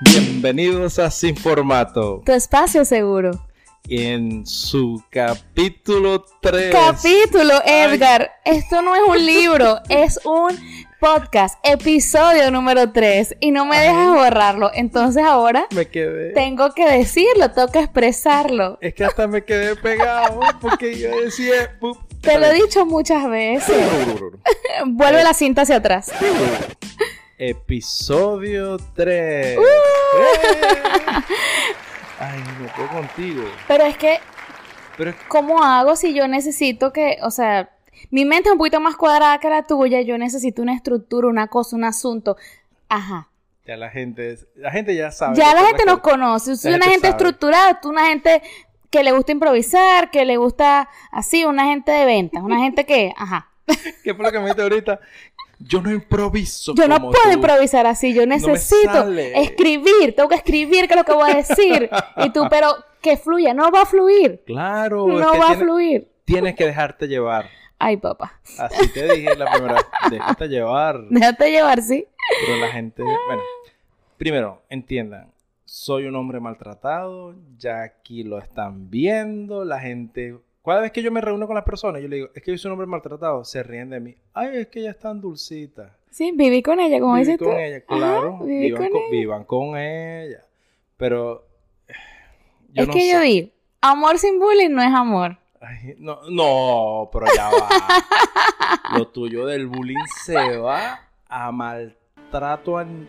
Bienvenidos a Sin Formato. Tu espacio seguro. En su capítulo 3. Capítulo, Edgar. Esto no es un libro, es un podcast, episodio número 3. Y no me dejas borrarlo. Entonces ahora me quedé. tengo que decirlo, tengo que expresarlo. Es que hasta me quedé pegado porque yo decía. Te lo he dicho muchas veces. Vuelve la cinta hacia atrás. Episodio 3. ¡Uh! Ay, no puedo contigo. Pero es que, ¿cómo hago si yo necesito que, o sea, mi mente es un poquito más cuadrada que la tuya, yo necesito una estructura, una cosa, un asunto. Ajá. Ya la gente, la gente ya sabe. Ya la gente nos conoce. Soy una gente estructurada, tú una gente que le gusta improvisar, que le gusta así, una gente de ventas, una gente que, ajá. ¿Qué fue lo que me dijiste ahorita? Yo no improviso. Yo no puedo improvisar así. Yo necesito escribir. Tengo que escribir qué es lo que voy a decir. y tú, pero que fluya. No va a fluir. Claro. No va a fluir. Tienes que dejarte llevar. Ay, papá. Así te dije la primera vez. Déjate llevar. Déjate llevar, sí. Pero la gente. Bueno, primero, entiendan. Soy un hombre maltratado. Ya aquí lo están viendo. La gente cada vez que yo me reúno con las personas, yo le digo, es que yo soy un hombre maltratado, se ríen de mí. Ay, es que ella es tan dulcita. Sí, viví con ella, como dices tú. con ella, claro. vivan, con, ella. vivan con ella. Pero. Yo es que yo digo, amor sin bullying no es amor. no, no, pero ya va. Lo tuyo del bullying se va a maltrato an...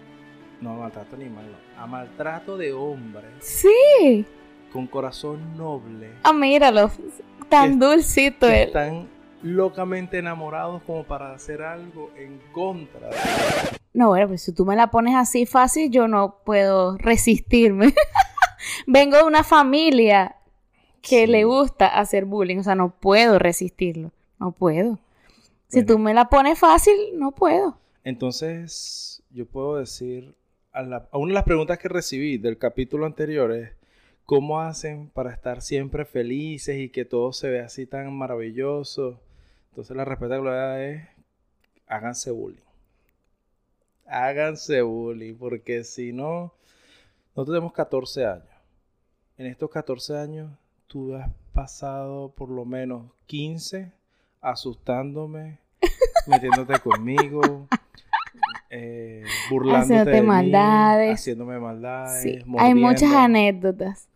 No, maltrato animal, no. A maltrato de hombre. Sí. Con corazón noble. Ah, míralo. Tan dulcito él. Están locamente enamorados como para hacer algo en contra de No, bueno, pues si tú me la pones así fácil, yo no puedo resistirme. Vengo de una familia que le gusta hacer bullying, o sea, no puedo resistirlo, no puedo. Si tú me la pones fácil, no puedo. Entonces, yo puedo decir, a, a una de las preguntas que recibí del capítulo anterior es, ¿Cómo hacen para estar siempre felices y que todo se vea así tan maravilloso? Entonces la respuesta global es, háganse bullying. Háganse bullying, porque si no, nosotros tenemos 14 años. En estos 14 años, tú has pasado por lo menos 15 asustándome, metiéndote conmigo, eh, burlándote de maldades. haciéndome maldades. Sí, hay muchas anécdotas.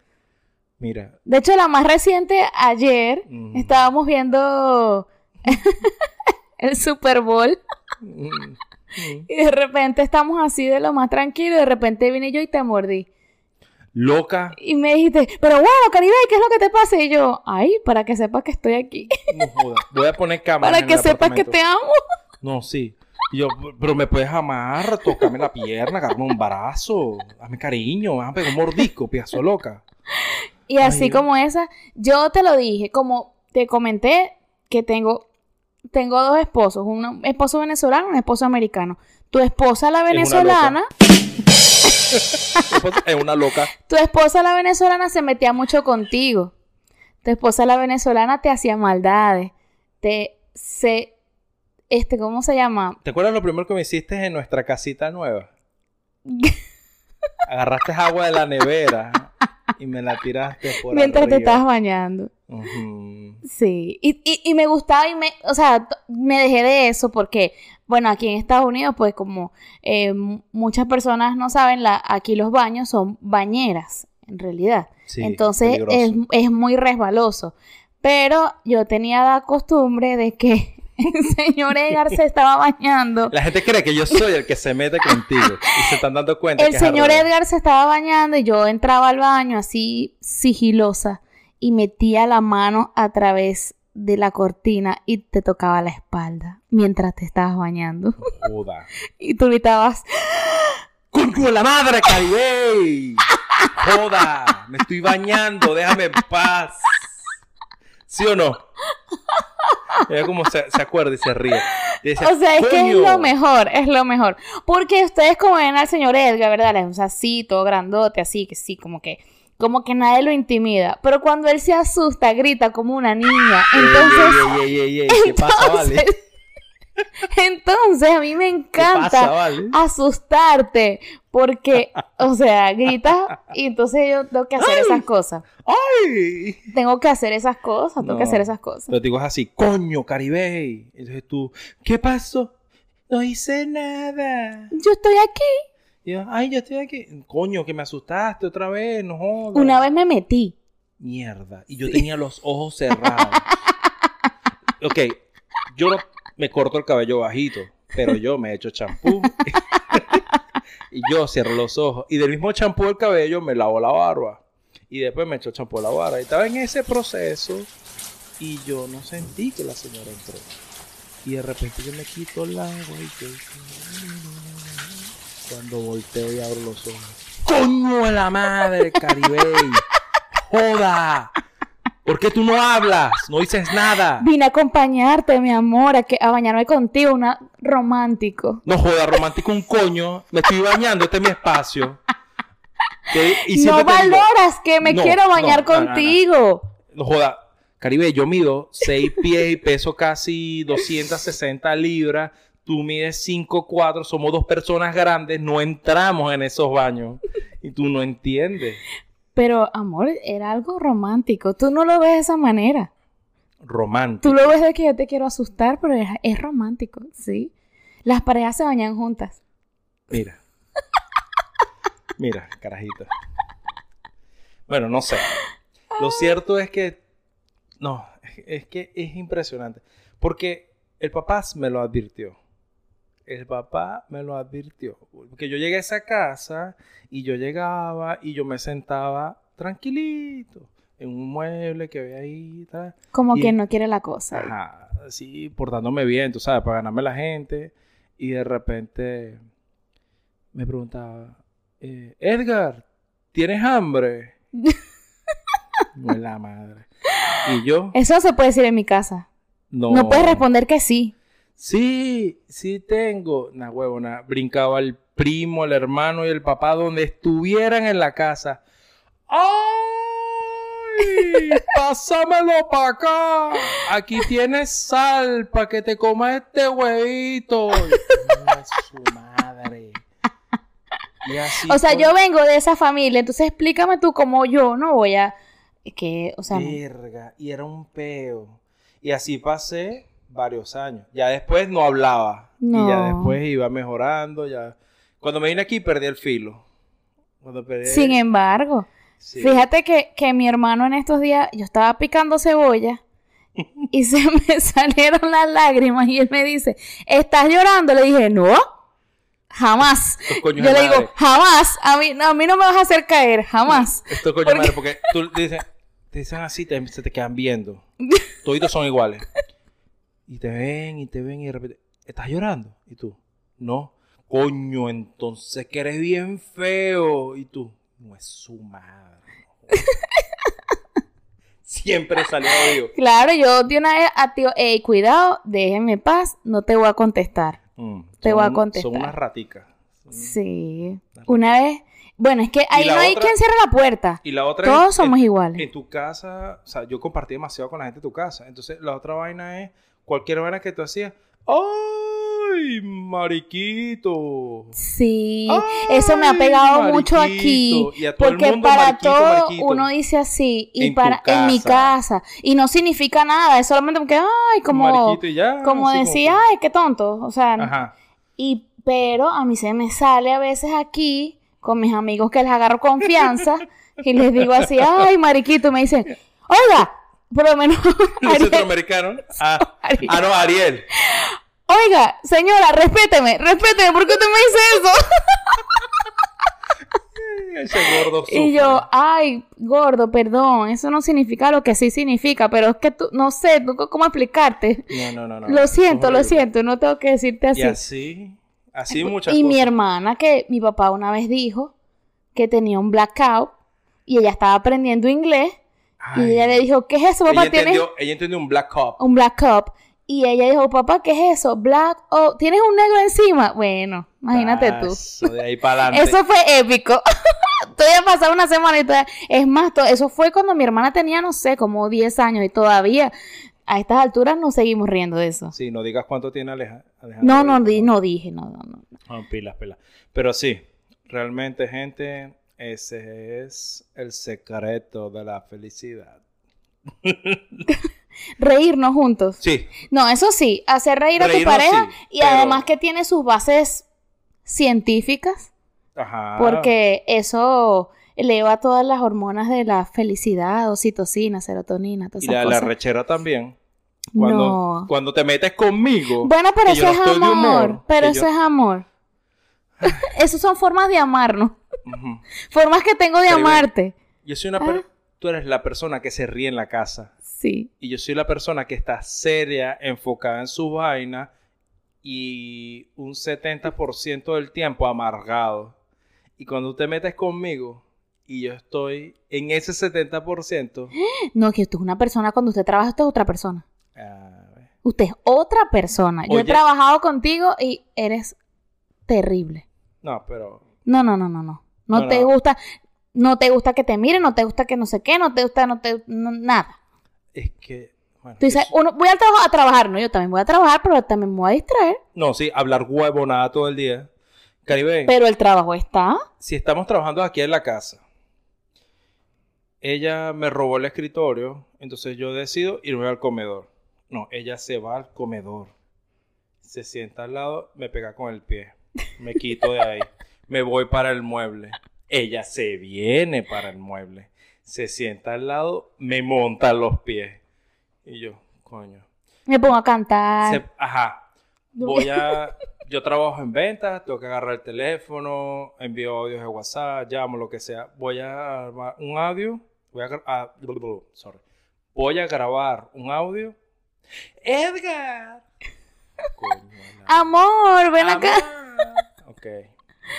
Mira. De hecho, la más reciente, ayer, estábamos viendo el Super Bowl. y de repente estamos así de lo más tranquilo. Y de repente vine yo y te mordí. Loca. Y me dijiste, pero bueno, Caribe, ¿qué es lo que te pasa? Y yo, ay, para que sepas que estoy aquí. no jodas. Voy a poner cámara. Para que sepas que te amo. No, sí. Y yo, pero me puedes amar, tocarme la pierna, agarrarme un brazo, hazme cariño, hazme un mordisco, piazo loca. Y así como esa, yo te lo dije, como te comenté que tengo, tengo dos esposos, un esposo venezolano y un esposo americano. Tu esposa la venezolana... Es una loca. Tu esposa la venezolana se metía mucho contigo. Tu esposa la venezolana te hacía maldades. Te se este, ¿cómo se llama? ¿Te acuerdas lo primero que me hiciste en nuestra casita nueva? Agarraste agua de la nevera y me la tiraste por Mientras te estabas bañando. Sí, y, me gustaba y me, o sea, me dejé de eso porque, bueno, aquí en Estados Unidos, pues como eh, muchas personas no saben, la, aquí los baños son bañeras, en realidad. Entonces es, es, muy resbaloso. Pero yo tenía la costumbre de que el señor Edgar se estaba bañando. La gente cree que yo soy el que se mete contigo y se están dando cuenta. El señor Edgar se estaba bañando y yo entraba al baño así sigilosa y metía la mano a través de la cortina y te tocaba la espalda mientras te estabas bañando. Joda. y tú gritabas... ¡Con la madre, Caribe! ¡Joda! Me estoy bañando, déjame en paz. ¿Sí o no? Ella como se, acuerda y se ríe. o sea, es que es lo mejor, es lo mejor. Porque ustedes como ven al señor Edgar, ¿verdad? Es así, todo grandote, así, que sí, como que como que nadie lo intimida. Pero cuando él se asusta, grita como una niña. Entonces. ¿Qué pasa, vale? Entonces a mí me encanta asustarte porque, o sea, gritas y entonces yo tengo que hacer esas cosas. ¡Ay! Tengo que hacer esas cosas, tengo que hacer esas cosas. Pero digo así, coño, Caribe. Entonces tú, ¿qué pasó? No hice nada. Yo estoy aquí. yo, ay, yo estoy aquí. Coño, que me asustaste otra vez, no jodas. Una vez me metí. Mierda. Y yo tenía los ojos cerrados. ok, yo me corto el cabello bajito, pero yo me echo champú. y yo cierro los ojos. Y del mismo champú del cabello me lavo la barba. Y después me echo champú la barba. Y estaba en ese proceso. Y yo no sentí que la señora entró. Y de repente yo me quito el agua y yo... Cuando volteo y abro los ojos. ¡Coño la madre, Caribe! ¡Joda! ¿Por qué tú no hablas? No dices nada. Vine a acompañarte, mi amor, a, que, a bañarme contigo, una romántico. No joda, romántico un coño. Me estoy bañando, este es mi espacio. no valoras que me quiero bañar contigo. No, joda, Caribe, yo mido 6 pies y peso casi 260 libras. Tú mides 5'4, somos dos personas grandes, no entramos en esos baños. Y tú no entiendes. Pero, amor, era algo romántico. Tú no lo ves de esa manera. Romántico. Tú lo ves de que yo te quiero asustar, pero es, romántico, ¿sí? Las parejas se bañan juntas. Mira. Mira, carajito. Bueno, no sé. Lo cierto es que. No, es que es impresionante. Porque el papá me lo advirtió. El papá me lo advirtió. Porque yo llegué a esa casa y yo llegaba y yo me sentaba tranquilito en un mueble que había ahí. Tal, Como que no quiere la cosa. Ajá, así portándome bien, tú sabes, para ganarme la gente. Y de repente me preguntaba, eh, Edgar, ¿tienes hambre? no es la madre. Y yo. Eso se puede decir en mi casa. No. No puedes responder que sí. Sí, sí tengo. Una huevona. Brincaba el primo, el hermano y el papá donde estuvieran en la casa. ¡Ay! ¡Pásamelo para acá! Aquí tienes sal para que te comas este huevito. su madre. o sea, yo vengo de esa familia, entonces explícame tú cómo yo no voy a. Que, o sea. Verga, y era un peo. Y así pasé varios años. Ya después no hablaba. Y ya después iba mejorando, ya cuando me vine aquí perdí el filo. Sin embargo, fíjate que, que mi hermano en estos días, yo estaba picando cebolla y se me salieron las lágrimas y él me dice, ¿estás llorando? Le dije, no, jamás. Yo le digo, jamás, a mí, a mí no me vas a hacer caer, jamás. Esto coño porque... madre, porque tú dices, te dicen así, te, se te quedan viendo. Toditos son iguales. Y te ven y te ven y de repente, ¿estás llorando? Y tú, no. Coño, entonces que eres bien feo. Y tú, no es su madre. Siempre salió odio. Claro, yo de una vez a tío, ey, cuidado, déjeme paz, no te voy a contestar. Mm, te voy a contestar. Son unas raticas. sí. Una vez, bueno, es que ahí no hay quien cierre la puerta. Y la otra Todos somos iguales. En tu casa, o sea, yo compartí demasiado con la gente de tu casa. Entonces, la otra vaina es, cualquier vaina que tú hacías. ¡Ay, mariquito! Sí, eso me ha pegado mucho aquí. porque para todo uno dice así. Y para en mi casa. Y no significa nada. Es solamente que, ay, como, como decía, ay, qué tonto. O sea, y pero a mí se me sale a veces aquí con mis amigos que les agarro confianza y les digo así, ay, mariquito, y me dicen, oiga, por lo menos. Centroamericano. Ah, ah, no, Ariel. Oiga, señora, respéteme, respéteme, ¿por qué usted me dice eso? Ese gordo Y yo, ay, gordo, perdón, eso no significa lo que sí significa, pero es que tú, no sé, ¿cómo explicarte? No, no, no. Lo siento, lo siento, no tengo que decirte así. Y así, así muchas Y mi hermana, que mi papá una vez dijo que tenía un blackout y ella estaba aprendiendo inglés y ella le dijo, ¿qué es eso, papá? Ella entendió, ella entendió un black cup. Un black cup. Y ella dijo, papá, ¿qué es eso? Black, oh, ¿tienes un negro encima? Bueno, imagínate tú. Eso fue épico. todavía pasado una semana y todavía... Es más, eso fue cuando mi hermana tenía, no sé, como 10 años y todavía A estas alturas no seguimos riendo de eso. Sí, no digas cuánto tiene Aleja, Alejandro. No, no, di, no dije, no, no, no. Ah, pilas, pilas. Pero sí, realmente, gente, ese es el secreto de la felicidad. Reírnos juntos. Sí. No, eso sí, hacer reír a tu pareja sí, y pero- además que tiene sus bases científicas, Ajá. porque eso eleva todas las hormonas de la felicidad, oxitocina, serotonina, todas Y esas la, la cosas. rechera también. Cuando, No. cuando te metes conmigo. Bueno, pero eso es amor, humor, pero eso yo- es amor. Esas son formas de amarnos, Formas que tengo de amarte. Yo soy una Ah. Tú eres la persona que se ríe en la casa. Sí. Y yo soy la persona que está seria, enfocada en su vaina y un 70% del tiempo amargado. Y cuando te metes conmigo y yo estoy en ese 70%, No, que usted es una persona, cuando usted trabaja, usted es otra persona. a ver, Usted es otra persona. Yo he trabajado contigo y eres terrible. no, pero No, no, no, no, no. No, te gusta, no te gusta que te miren, no te gusta que no sé qué, no te gusta, no te, no- nada. es que... bueno, Tú dices, uno, voy al trabajo a trabajar, no, yo también voy a trabajar, pero también me voy a distraer. no, sí, hablar huevonada todo el día. Caribe, Pero el trabajo está. si estamos trabajando aquí en la casa, ella me robó el escritorio, entonces yo decido irme al comedor. No, ella se va al comedor, se sienta al lado, me pega con el pie, me quito de ahí, me voy para el mueble. Ella se viene para el mueble, se sienta al lado, me monta los pies. Y yo, coño. Me pongo a cantar. Se- ajá. Voy a. Yo trabajo en ventas, tengo que agarrar el teléfono, envío audios de WhatsApp, llamo, lo que sea. Voy a armar un audio. Voy a, gra- a- sorry. Voy a grabar un audio. ¡Edgar! Coño, Amor, ven acá. Ok.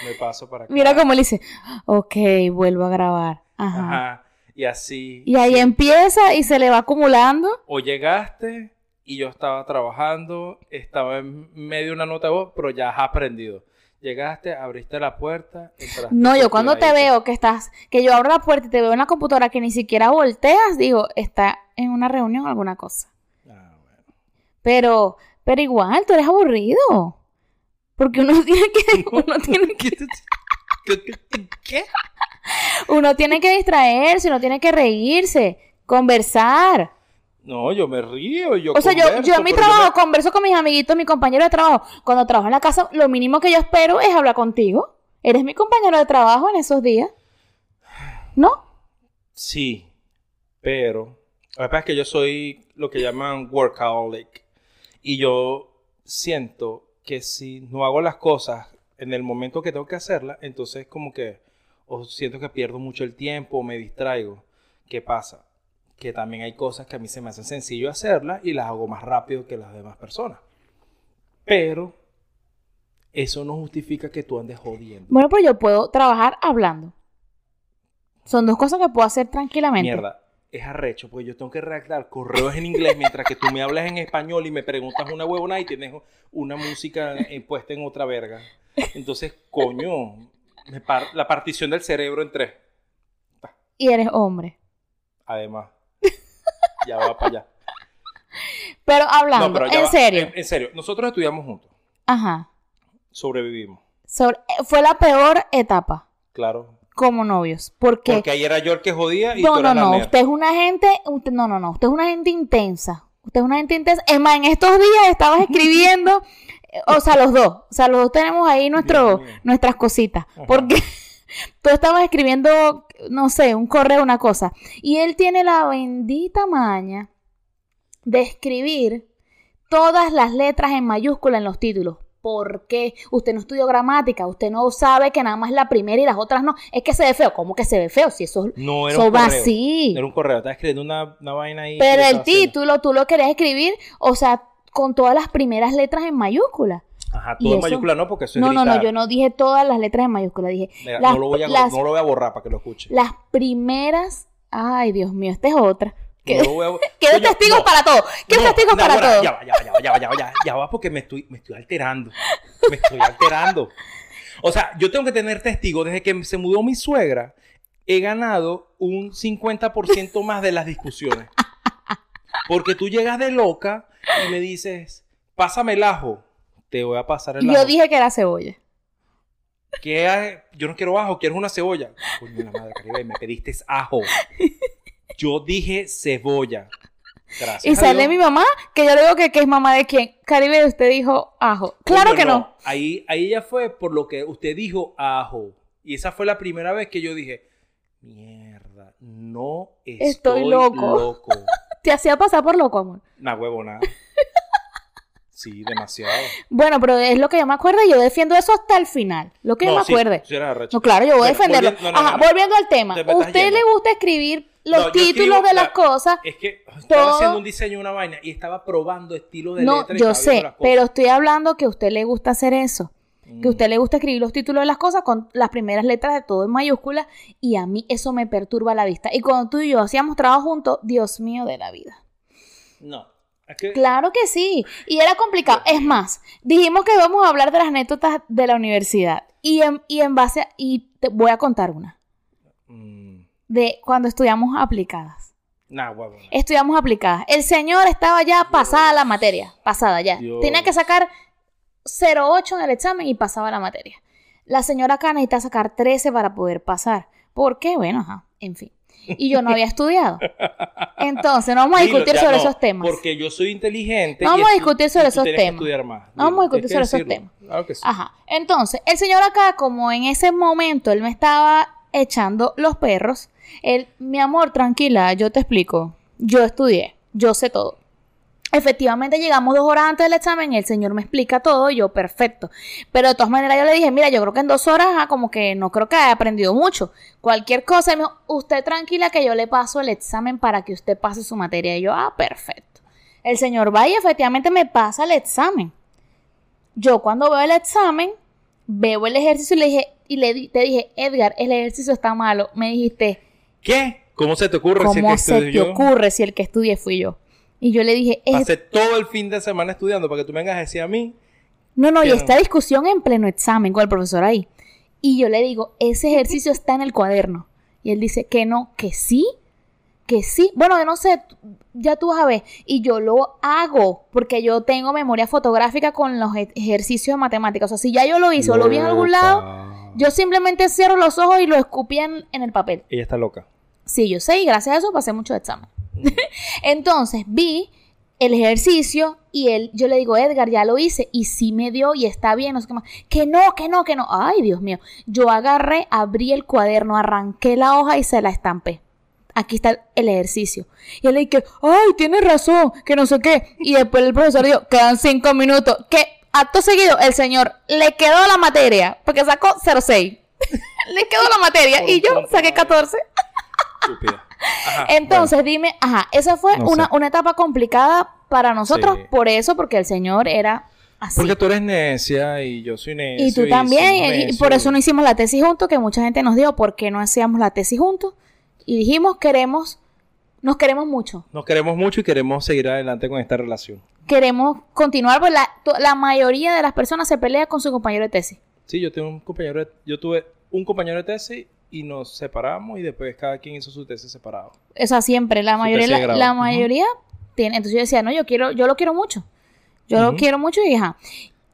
Me paso para acá. Mira cómo le dice, ok, vuelvo a grabar. Ajá. Ajá. Y así. Y ahí sí. empieza y se le va acumulando. o llegaste y yo estaba trabajando, estaba en medio de una nota de voz, pero ya has aprendido. Llegaste, abriste la puerta. No, yo cuando te veo que estás, que yo abro la puerta y te veo en la computadora que ni siquiera volteas, digo, está en una reunión o alguna cosa. Ah, bueno. Pero, pero igual, tú eres aburrido. Porque uno tiene que, uno tiene que, ¿Qué? Uno tiene que distraerse, uno tiene que reírse, conversar. No, yo me río. Yo O sea, yo, converso, yo en mi trabajo me- converso con mis amiguitos, mi compañero de trabajo. Cuando trabajo en la casa, lo mínimo que yo espero es hablar contigo. Eres mi compañero de trabajo en esos días. ¿No? Sí, pero que pasa es que yo soy lo que llaman workaholic. Y yo siento que si no hago las cosas en el momento que tengo que hacerlas, entonces como que o siento que pierdo mucho el tiempo o me distraigo. ¿Qué pasa? Que también hay cosas que a mí se me hacen sencillo hacerlas y las hago más rápido que las demás personas. Pero eso no justifica que tú andes jodiendo. Bueno, pues yo puedo trabajar hablando. Son dos cosas que puedo hacer tranquilamente. Mierda, es arrecho, porque yo tengo que redactar correos en inglés mientras que tú me hablas en español y me preguntas una huevona y tienes una música eh, puesta en otra verga. Entonces, coño, par- la partición del cerebro en tres. Y eres hombre. Además, ya va para allá. Pero hablando, No, pero ya en va. serio. En, en serio, nosotros estudiamos juntos, Ajá. sobrevivimos, Sobre- fue la peor etapa claro. Como novios. Porque, Porque ahí era yo el que jodía y no, tú no, no. Usted es una gente, usted, no, no, no. Usted es una gente intensa. Usted es una gente intensa. Es más, en estos días estabas escribiendo, o sea, los dos. O sea, los dos tenemos ahí nuestro, nuestras cositas. Ajá. Porque tú estabas escribiendo, no sé, un correo, una cosa. Y él tiene la bendita maña de escribir todas las letras en mayúscula en los títulos. ¿Por qué? Usted no estudió gramática, usted no sabe que nada más la primera y las otras no. Es que se ve feo. ¿Cómo que se ve feo? Si eso, No era eso un va correo. así. Era un correo, estaba escribiendo una, una vaina ahí. Pero el estaba haciendo. título tú lo querías escribir, o sea, con todas las primeras letras en mayúscula. Ajá, ¿Y todo en mayúscula no, porque eso es No, no, no, yo no dije todas las letras en mayúscula, dije Mira, las, no, lo voy a, las- no lo voy a borrar para que lo escuche. las primeras. Ay, Dios mío, esta es otra. Quiero testigos no, para todo. Quiero no, testigos para Nahuara, todo. Ya va, ya va, ya va, ya va, ya va, ya, ya va, porque me estoy, me estoy alterando. Me estoy alterando. O sea, yo tengo que tener testigos. Desde que se mudó mi suegra, he ganado un 50% más de las discusiones. Porque tú llegas de loca y me dices, pásame el ajo. Te voy a pasar el ajo. Yo dije que era cebolla. ¿Qué? Yo no quiero ajo, quiero una cebolla. Coño, la madre Caribe, me pediste ajo. Yo dije cebolla. Gracias. Y sale mi mamá, que yo le digo que, es mamá de quién. Caribe, usted dijo ajo. Claro que no. Ahí, ahí ya fue por lo que usted dijo ajo. Y esa fue la primera vez que yo dije, mierda, no estoy, loco. Te hacía pasar por loco, amor. Una huevona. Sí, demasiado. Bueno, pero es lo que yo me acuerdo y yo defiendo eso hasta el final. Lo que yo me acuerde. no, claro, yo voy a defenderlo. Ajá, volviendo al tema. ¿A usted le gusta escribir los títulos de las cosas? Es que estaba haciendo un diseño, una vaina y estaba probando estilos de no, Yo sé, pero estoy hablando que a usted le gusta hacer eso. Que a usted le gusta escribir los títulos de las cosas con las primeras letras de todo en mayúsculas y a mí eso me perturba la vista. Y cuando tú y yo hacíamos trabajo juntos, Dios mío de la vida. No. Claro que sí. Y era complicado. Es más, dijimos que íbamos a hablar de las anécdotas de la universidad. Y en, y en base a, Y te voy a contar una. Mm. De cuando estudiamos aplicadas. Nah, Estudiamos aplicadas. El señor estaba ya pasada la materia. Pasada ya. Tenía que sacar 0,8 en el examen y pasaba la materia. La señora acá necesita sacar 13 para poder pasar. ¿Por qué? Bueno, ajá, en fin. Y yo no había estudiado. Entonces, no vamos a discutir sobre esos temas. Porque yo soy inteligente. No vamos a discutir sobre esos temas. No vamos a discutir sobre esos temas. Claro que sí. Ajá. Entonces, el señor acá, como en ese momento él me estaba echando los perros, él, mi amor, tranquila, yo te explico. Yo estudié, yo sé todo. Efectivamente llegamos dos horas antes del examen el señor me explica todo yo perfecto. Pero de todas maneras yo le dije, mira, yo creo que en dos horas ah, como que no creo que haya aprendido mucho. Cualquier cosa, me usted tranquila que yo le paso el examen para que usted pase su materia. Y yo, ah, perfecto. El señor va y efectivamente me pasa el examen. Yo cuando veo el examen, veo el ejercicio y le dije, y le te dije, Edgar, el ejercicio está malo. Me dijiste, ¿qué? ¿Cómo se te ocurre si el que se te ocurre si el que estudié fui yo? Y yo le dije... Pasé todo el fin de semana estudiando para que tú me vengas a decir a mí... No, no, y esta discusión en pleno examen con el profesor ahí. Y yo le digo, ese ejercicio está en el cuaderno. Y él dice que no, que sí, que sí. Bueno, yo no sé, ya tú vas a ver. Y yo lo hago porque yo tengo memoria fotográfica con los ejercicios de matemáticas. O sea, si ya yo lo hice o lo vi en algún lado, yo simplemente cierro los ojos y lo escupí en, el papel. Ella está loca. Sí, yo sé, y gracias a eso pasé mucho examen. Entonces vi el ejercicio y él, yo le digo, Edgar, ya lo hice y sí me dio y está bien, no sé qué más. Que no, que no, que no. Ay, Dios mío. Yo agarré, abrí el cuaderno, arranqué la hoja y se la estampé. Aquí está el ejercicio. Y él le dije, ay, tienes razón, que no sé qué. Y después el profesor dijo, quedan cinco minutos. Que acto seguido, el señor le quedó la materia, porque sacó 06. le quedó la materia y yo saqué 14. Entonces, dime, ajá, esa fue una, etapa complicada para nosotros, por eso, porque el Señor era así. Porque tú eres necia y yo soy necio. Y tú también, y, por eso no hicimos la tesis juntos, que mucha gente nos dijo, ¿por qué no hacíamos la tesis juntos? Y dijimos, queremos, nos queremos mucho. Nos queremos mucho y queremos seguir adelante con esta relación. Queremos continuar, pues la, la mayoría de las personas se pelea con su compañero de tesis. Sí, yo tengo un compañero, yo tuve un compañero de tesis y nos separamos y después cada quien hizo su tesis separado. O sea, siempre, la mayoría, la, mayoría tiene. Entonces yo decía, no, yo quiero, yo lo quiero mucho. Yo lo quiero mucho y hija.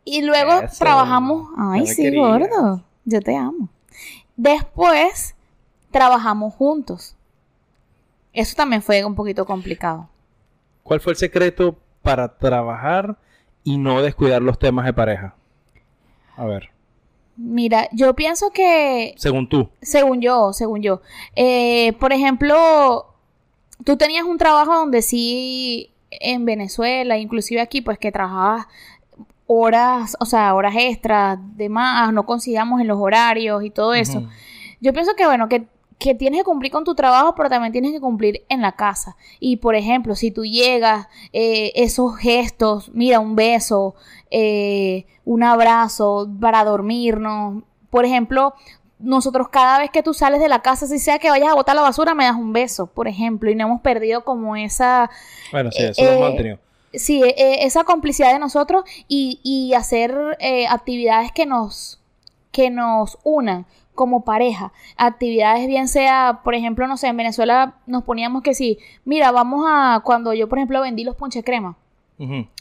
Y luego trabajamos. Ay, sí, gordo. Yo te amo. Después trabajamos juntos. Eso también fue un poquito complicado. ¿Cuál fue el secreto para trabajar y no descuidar los temas de pareja? A ver. Mira, yo pienso que... Según tú. Según yo, según yo. Eh, por ejemplo, tú tenías un trabajo donde sí, en Venezuela, inclusive aquí, pues que trabajabas horas, o sea, horas extras, de más, no consigamos en los horarios y todo eso. Yo pienso que, bueno, que, que, tienes que cumplir con tu trabajo, pero también tienes que cumplir en la casa. Y, por ejemplo, si tú llegas, eh, esos gestos, mira, un beso, eh, un abrazo para dormirnos. Por ejemplo, nosotros cada vez que tú sales de la casa, si sea que vayas a botar la basura, me das un beso, por ejemplo, y no hemos perdido como esa... Bueno, sí, eso lo hemos mantenido. Sí, esa complicidad de nosotros y, y hacer actividades que nos que nos unan como pareja. Actividades bien sea, por ejemplo, no sé, en Venezuela nos poníamos que sí, mira, vamos a, cuando yo, por ejemplo, vendí los ponche crema.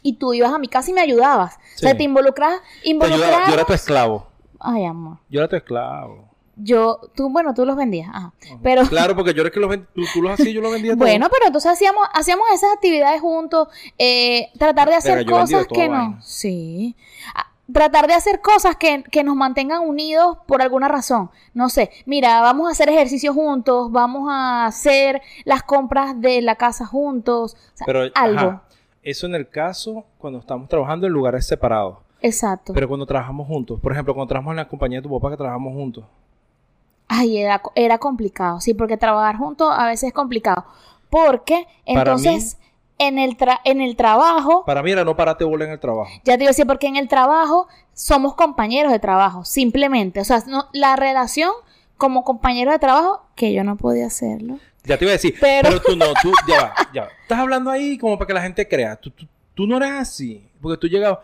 Y tú ibas a mi casa y me ayudabas. O sea, te involucras. involucras yo era tu esclavo. Ay, amor. Yo era tu esclavo. Yo, tú, bueno, tú los vendías, ajá. Pero... Claro, porque yo era que los vendía, tú, los hacías, yo los vendía Bueno, pero entonces hacíamos, hacíamos esas actividades juntos, eh, tratar de hacer cosas que no... Sí. Ah, tratar de hacer cosas que, que, nos mantengan unidos por alguna razón. No sé, mira, vamos a hacer ejercicio juntos, vamos a hacer las compras de la casa juntos, pero, algo. eso en el caso cuando estamos trabajando en lugares separados. Exacto. Pero cuando trabajamos juntos, por ejemplo, cuando trabajamos en la compañía de tu papá que trabajamos juntos. Ay, era, era complicado, sí, porque trabajar juntos a veces es complicado. Porque entonces en, el en el trabajo... Para mí era no parate bola en el trabajo. Ya te digo, sí, porque en el trabajo somos compañeros de trabajo, simplemente. O sea, no, la relación como compañero de trabajo, que yo no podía hacerlo. Ya te iba a decir, pero, tú no, tú, ya va, ya va. Estás hablando ahí como para que la gente crea. Tú, tú, no eres así, porque tú llegabas,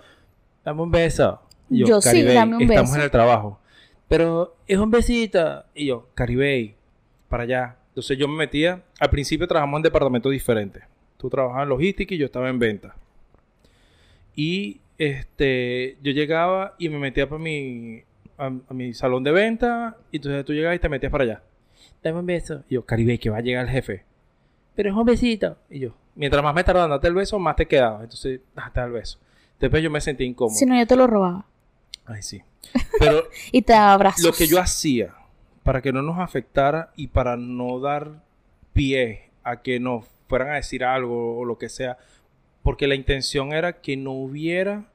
dame un beso. yo, sí, dame un beso. Estamos en el trabajo. Pero es un besito. Y yo, Caribey, para allá. Entonces yo me metía, al principio trabajamos en departamentos diferentes. Tú trabajabas en logística y yo estaba en venta. Y este, yo llegaba y me metía para mi, a, mi salón de venta. Y entonces tú llegabas y te metías para allá. Dame un beso. Y yo, Caribey, que va a llegar el jefe. Pero es un besito. Y yo, mientras más me tardaba darte el beso, más te quedaba. Entonces, date el beso. Después yo me sentí incómodo. Si no, yo te lo robaba. Ay, sí. Pero y te abrazos. Lo que yo hacía para que no nos afectara y para no dar pie a que nos fueran a decir algo o lo que sea, porque la intención era que no hubiera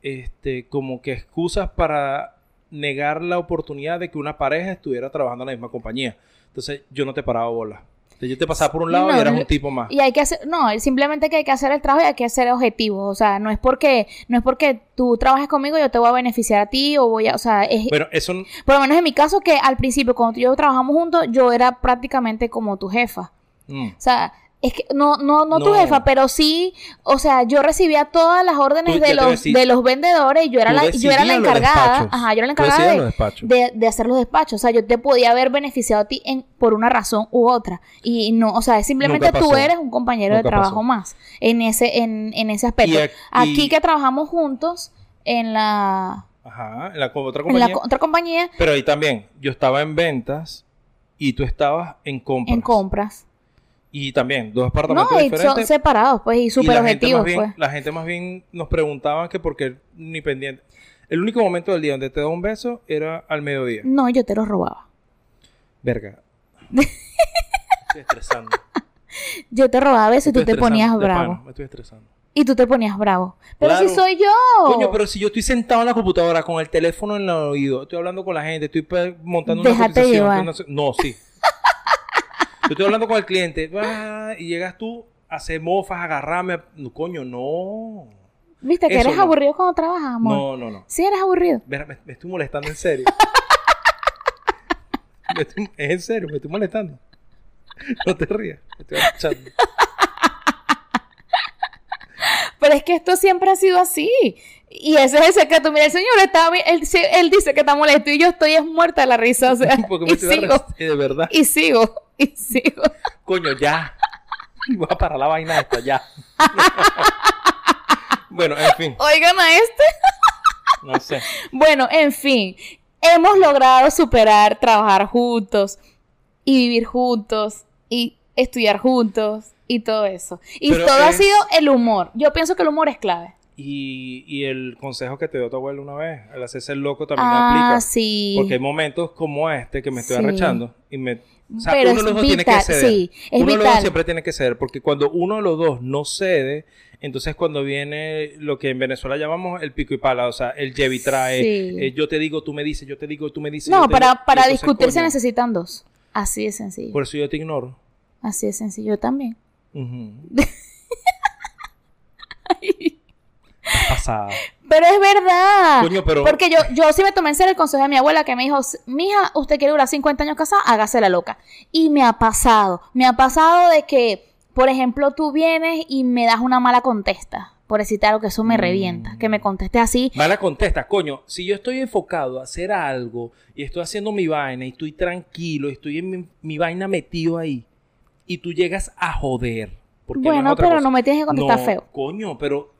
este como que excusas para negar la oportunidad de que una pareja estuviera trabajando en la misma compañía. Entonces yo no te paraba bola yo te pasaba por un lado y eras un tipo más. Y hay que hacer, no, simplemente que hay que hacer el trabajo y hay que hacer objetivos. O sea, no es porque, no es porque tú trabajes conmigo, yo te voy a beneficiar a ti o voy a, o sea, es. Pero eso. Por lo menos en mi caso, que al principio, cuando tú y yo trabajamos juntos, yo era prácticamente como tu jefa. Mm. O sea, es que no, no, no, tu jefa, pero sí, o sea, yo recibía todas las órdenes de los, de los vendedores y yo era la, yo era la encargada, ajá, yo era la encargada de, de, hacer los despachos. O sea, yo te podía haber beneficiado a ti en, por una razón u otra. Y no, o sea, simplemente tú eres un compañero de trabajo más en ese, en, en ese aspecto. Aquí, que trabajamos juntos en la Ajá, en la otra compañía. En la otra compañía. Pero ahí también, yo estaba en ventas y tú estabas en compras. En compras. Y también, dos departamentos no, y son separados, pues, y súper objetivos, pues. La gente más bien nos preguntaba que por qué ni pendiente. El único momento del día donde te daba un beso era al mediodía. No, yo te lo robaba. Verga. estoy estresando. Yo te robaba besos y tú te ponías bravo. me estoy estresando. Y tú te ponías bravo. Pero si soy yo. Coño, pero si yo estoy sentado en la computadora con el teléfono en el oído, estoy hablando con la gente, estoy montando una conversación. no, sí. Estoy hablando con el cliente y llegas tú a hacer mofas, a agarrarme. coño, no. ¿Viste que eres aburrido cuando trabajas, amor? No, no, no. Sí, eres aburrido. Me, estoy molestando en serio. es en serio, me estoy molestando. No te rías, me estoy escuchando. Pero es que esto siempre ha sido así. Y ese es el secreto. Mira, el señor está él, él dice que está molesto y yo estoy es muerta de la risa. O sea, Porque me y sigo. de verdad. Y sigo. Coño, ya. Voy a parar la vaina esta, ya. bueno, en fin. Oigan a este. no sé. Bueno, en fin. Hemos logrado superar, trabajar juntos y vivir juntos y estudiar juntos y todo eso. Y todo ha sido el humor. Yo pienso que el humor es clave. Y, y, el consejo que te dio tu abuelo una vez, el hacerse el loco también ah, aplica. Sí. Porque hay momentos como este que me estoy arrechando y me o sea, uno de los dos tiene que ceder. Sí, es uno de los dos siempre tiene que ceder, porque cuando uno de los dos no cede, entonces cuando viene lo que en Venezuela llamamos el pico y pala, o sea, el llevi trae, eh, yo te digo, tú me dices, yo te digo, tú me dices. No, para, para discutir se necesitan dos. Así de sencillo. Por eso yo te ignoro. Así de sencillo, yo también. Pasada. Pero es verdad. Porque yo, yo sí me tomé en serio el consejo de mi abuela que me dijo, mija, usted quiere durar 50 años casada, hágase la loca. Y me ha pasado. Me ha pasado de que, por ejemplo, tú vienes y me das una mala contesta por decirte algo que eso me revienta. Que me conteste así. Mala contesta, coño. Si yo estoy enfocado a hacer algo y estoy haciendo mi vaina y estoy tranquilo, estoy en mi, vaina metido ahí y tú llegas a joder. bueno, pero no me tienes que contestar feo. Coño, pero.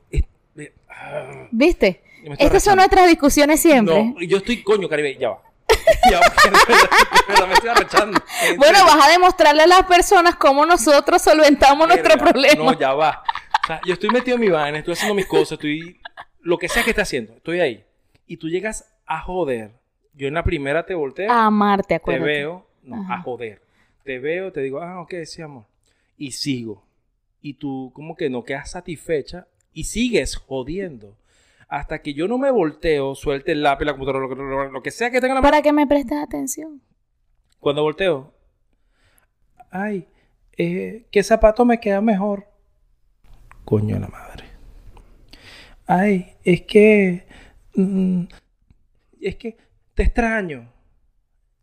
¿Viste? Estas son nuestras discusiones siempre. No, yo estoy, coño, Caribe, ya va. ya me estoy arrechando. Bueno, vas a demostrarle a las personas cómo nosotros solventamos nuestro problema. No, ya va. O sea, yo estoy metido en mi vaina, estoy haciendo mis cosas, estoy. Lo que sea que esté haciendo, estoy ahí. Y tú llegas a joder. Yo en la primera te volteo. A amarte, acuérdate. Te veo, no, a joder. Te veo, te digo, ah, ok, sí, amor. Y sigo. Y tú, como que no quedas satisfecha y sigues jodiendo. Hasta que yo no me volteo, suelte el lápiz, la computadora, lo, que sea que tenga la mano. Para que me prestes atención. Cuando volteo, ay, eh, ¿qué zapato me queda mejor? Coño la madre. Ay, es que. Mm, es que te extraño.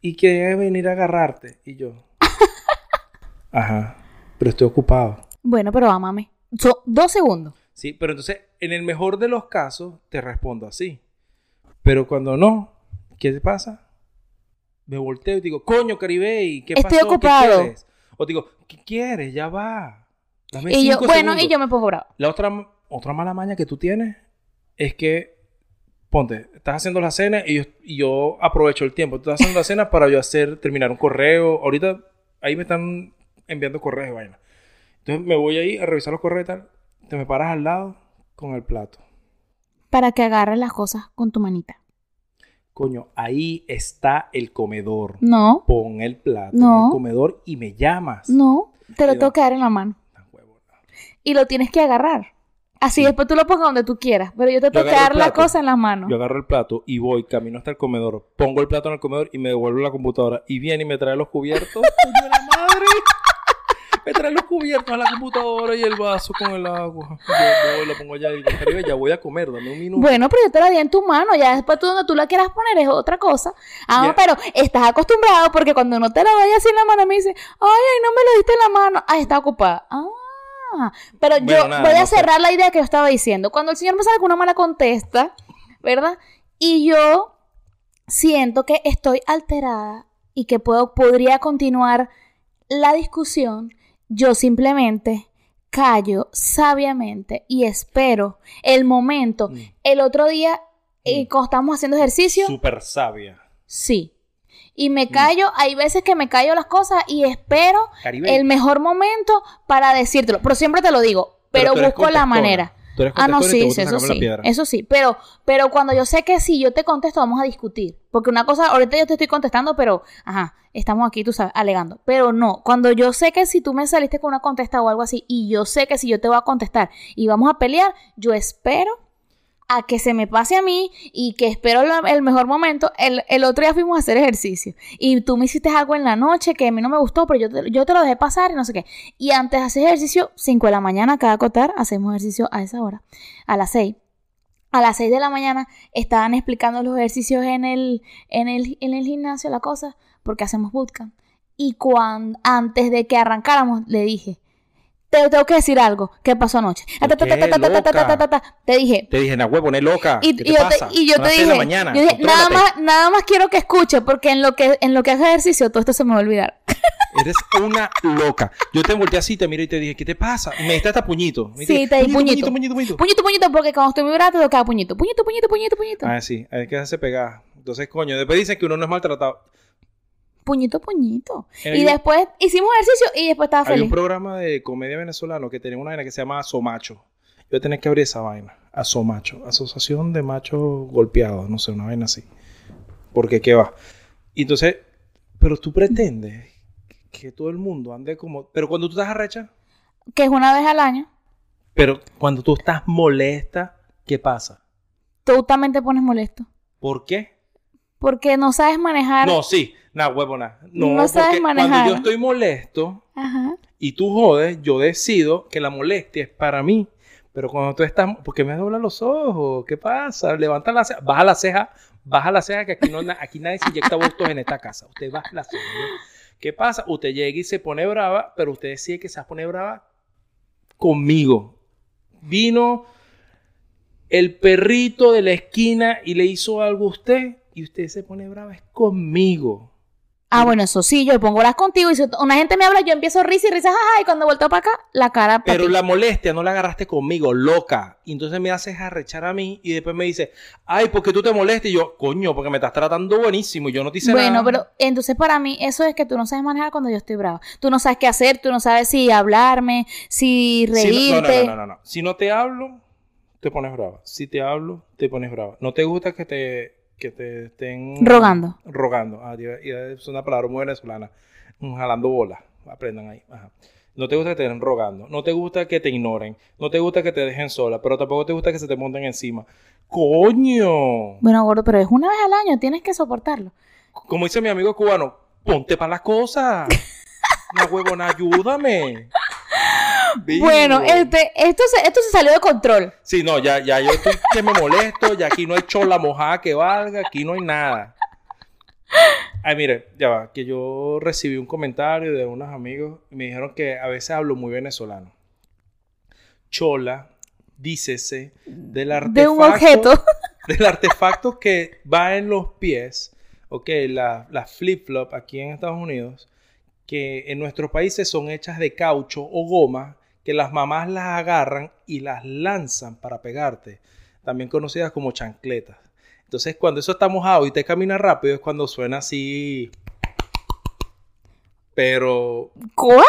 Y quería venir a agarrarte. Y yo. Ajá. Pero estoy ocupado. Bueno, pero ámame. dos segundos. Sí, pero entonces, en el mejor de los casos, te respondo así. Pero cuando no, ¿qué te pasa? Me volteo y digo, coño, Caribe, ¿qué Estoy ocupado. quieres? O digo, ¿qué quieres? Ya va. y yo, bueno, y yo me pongo bravo. La otra, otra mala maña que tú tienes es que, ponte, estás haciendo la cena y yo, aprovecho el tiempo. Tú estás haciendo la cena para yo hacer, terminar un correo. Ahorita ahí me están enviando correos y vaina. Entonces me voy ahí a revisar los correos y tal. Te me paras al lado con el plato. Para que agarres las cosas con tu manita. Coño, ahí está el comedor. No. Pon el plato en el comedor y me llamas. No, te lo tengo que dar en la mano. Y lo tienes que agarrar. Así después tú lo pongas donde tú quieras, pero yo te tengo que dar la cosa en las manos. Yo agarro el plato y voy, camino hasta el comedor, pongo el plato en el comedor y me devuelvo la computadora. Y viene y me trae los cubiertos. ¡Coño la madre! Me trae los cubiertos a la computadora y el vaso con el agua. Yo lo pongo allá y ya voy a comer, dame un minuto. Bueno, pero yo te la di en tu mano, ya después tú donde tú la quieras poner es otra cosa. Ah, pero estás acostumbrado porque cuando uno te la doy así en la mano me dice, ay, ay, no me lo diste en la mano, ah, está ocupada. Ah, pero yo voy a cerrar la idea que yo estaba diciendo. Cuando el señor me sale con una mala contesta, ¿verdad? Y yo siento que estoy alterada y que puedo, podría continuar la discusión, yo simplemente callo sabiamente y espero el momento. Mm. El otro día, eh, mm. cuando estamos haciendo ejercicio. Súper sabia. Sí. Y me mm. callo, hay veces que me callo las cosas y espero el mejor momento para decírtelo. Pero siempre te lo digo, pero busco la manera ah, no, sí, eso sí. Eso sí. Pero, pero cuando yo sé que si yo te contesto, vamos a discutir. Porque una cosa, ahorita yo te estoy contestando, pero, ajá, estamos aquí, tú sabes, alegando. Pero no, cuando yo sé que si tú me saliste con una contesta o algo así, y yo sé que si yo te voy a contestar y vamos a pelear, yo espero a que se me pase a mí y que espero el mejor momento. El, otro día fuimos a hacer ejercicio y tú me hiciste algo en la noche que a mí no me gustó, pero yo te, yo te lo dejé pasar y no sé qué. Y antes de hacer ejercicio, 5 de la mañana, cada cotar, hacemos ejercicio a esa hora, a las 6. A las 6 de la mañana estaban explicando los ejercicios en el, en el, en el gimnasio, la cosa, porque hacemos bootcamp. Y cuando, antes de que arrancáramos, le dije, te tengo que decir algo. ¿Qué pasó anoche? Te dije. Te dije, na huevo, no loca. Y, yo te, y yo te dije, nada más, nada más quiero que escuche, porque en lo que, en lo que hagas ejercicio, todo esto se me va a olvidar. Eres una loca. Yo te volteé así, te miré y te dije, ¿qué te pasa? Y me diste hasta puñito. sí, te di puñito. Puñito, puñito, puñito. Puñito, puñito, porque cuando estoy muy bravo te tocaba puñito. Puñito, puñito, puñito, puñito. Ah, sí, hay que hacerse pegar. Entonces, coño, después dicen que uno no es maltratado puñito, puñito. Y después hicimos ejercicio y después estaba feliz. Hay un programa de comedia venezolano que tenía una vaina que se llama Asomacho. Yo tenía que abrir esa vaina. Asomacho. Asociación de machos golpeados. No sé, una vaina así. Porque qué va. Y entonces, pero tú pretendes que todo el mundo ande como... Pero cuando tú estás arrecha... Que es una vez al año. Pero cuando tú estás molesta, ¿qué pasa? Tú también te pones molesto. ¿Por qué? Porque no sabes manejar. No, sí. Nah, huevona. No, no sabes manejar. Cuando yo estoy molesto y tú jodes, yo decido que la molestia es para mí. Pero cuando tú estás. ¿Por qué me doblan los ojos? ¿Qué pasa? Levanta la ceja. Baja la ceja. Baja la ceja que aquí, no, aquí nadie se inyecta votos en esta casa. Usted baja la ceja. ¿Qué pasa? Usted llega y se pone brava, pero usted decide que se pone brava conmigo. Vino el perrito de la esquina y le hizo algo a usted y usted se pone brava es conmigo. Ah, bueno, eso sí, yo pongo las contigo y si una gente me habla, yo empiezo a risa y risa, y cuando vuelto para acá, la cara Pero la molestia no la agarraste conmigo, loca. Y entonces me haces arrechar a mí y después me dice, ay, ¿por qué tú te molestas? Y yo, coño, porque me estás tratando buenísimo y yo no te hice nada. Bueno, pero entonces para mí eso es que tú no sabes manejar cuando yo estoy brava. Tú no sabes qué hacer, tú no sabes si hablarme, si reírte. no, no, no, no, no. Si no te hablo, te pones brava. Si te hablo, te pones brava. No te gusta que te que te estén... Rogando. Rogando. Ah, es una palabra muy venezolana. Jalando bolas. Aprendan ahí. No te gusta que te estén rogando. No te gusta que te ignoren. No te gusta que te dejen sola. Pero tampoco te gusta que se te monten encima. ¡Coño! Bueno, gordo, pero es una vez al año. Tienes que soportarlo. Como dice mi amigo cubano, ponte para las cosas. Una huevona, ayúdame. Bueno, este, esto, se, esto se salió de control. Sí, no, ya, ya yo estoy que me molesto, ya aquí no hay chola mojada que valga, aquí no hay nada. Ay, mire, ya va, que yo recibí un comentario de unos amigos y me dijeron que a veces hablo muy venezolano. Chola, dícese, del artefacto. De un objeto. Del artefacto que va en los pies, ok, la, la flip-flop aquí en Estados Unidos, que en nuestros países son hechas de caucho o goma que las mamás las agarran y las lanzan para pegarte, también conocidas como chancletas. Entonces, cuando eso está mojado y te camina rápido, es cuando suena así. Pero. ¿What?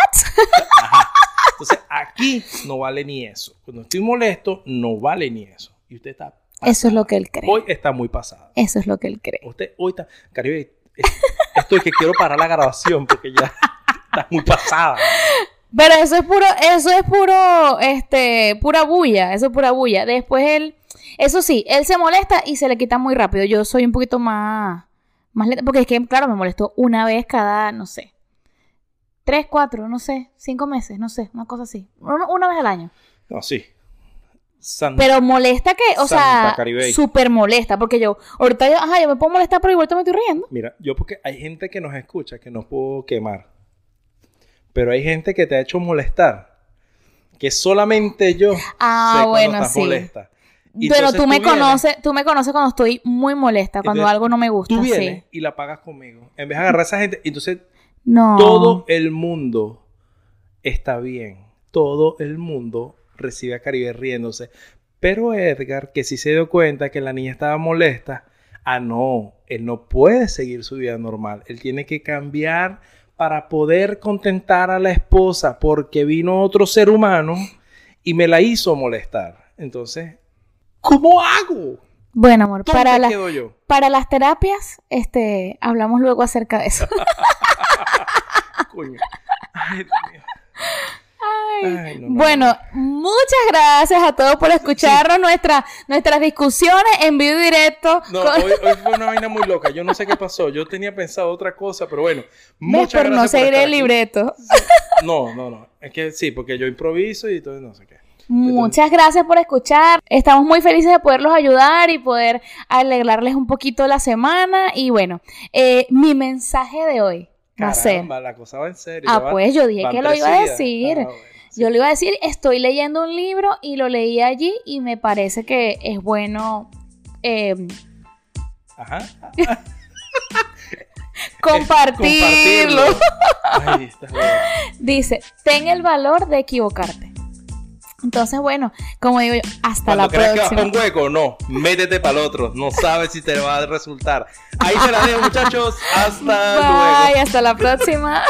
Entonces, aquí no vale ni eso. Cuando estoy molesto, no vale ni eso. Y usted está. Eso es lo que él cree. Hoy está muy pasado. Eso es lo que él cree. Usted hoy está. Caribe, esto es que quiero parar la grabación porque ya está muy pasada. Pero eso es puro, eso es puro, este, pura bulla, eso es pura bulla. Después él, eso sí, él se molesta y se le quita muy rápido. Yo soy un poquito más, más lenta, porque es que, claro, me molestó una vez cada, no sé, tres, cuatro, no sé, cinco meses, no sé, una cosa así. Una, vez al año. No, sí. pero molesta que, o sea, súper molesta, porque yo, ahorita yo, ajá, yo me puedo molestar, pero igual me estoy riendo. Mira, yo porque hay gente que nos escucha que no puedo quemar. Pero hay gente que te ha hecho molestar. Que solamente yo ah, bueno, sí. molesta. Pero tú, me conoces, tú me conoces cuando estoy muy molesta, cuando algo no me gusta. Tú vienes y la pagas conmigo. En vez de agarrar a esa gente, entonces no. todo el mundo está bien. Todo el mundo recibe a Caribe riéndose. Pero Edgar, que sí se dio cuenta que la niña estaba molesta, ah, no, él no puede seguir su vida normal. Él tiene que cambiar para poder contentar a la esposa porque vino otro ser humano y me la hizo molestar. Entonces, ¿cómo hago? Bueno, amor, para, para las terapias, este, hablamos luego acerca de eso. Coño. Ay, Dios mío bueno, muchas gracias a todos por escucharnos nuestras discusiones en vivo y directo. No, hoy, fue una vaina muy loca. Yo no sé qué pasó. Yo tenía pensado otra cosa, pero bueno. Muchas gracias. no seguiré el libreto. No, no, no. Es que sí, porque yo improviso y todo, no sé qué. Muchas gracias por escuchar. Estamos muy felices de poderlos ayudar y poder alegrarles un poquito la semana. Y bueno, eh, mi mensaje de hoy. Caramba, la cosa va en serio. Ah, pues yo dije que lo iba a decir. Ah, yo le iba a decir, estoy leyendo un libro y lo leí allí y me parece que es bueno em, Ajá. compartirlo. Dice, ten el valor de equivocarte. Entonces, bueno, como digo yo, hasta la próxima. que vas un hueco, no, métete para el otro. No sabes si te va a resultar. Ahí se la dejo, muchachos. Hasta Bye, hasta la próxima.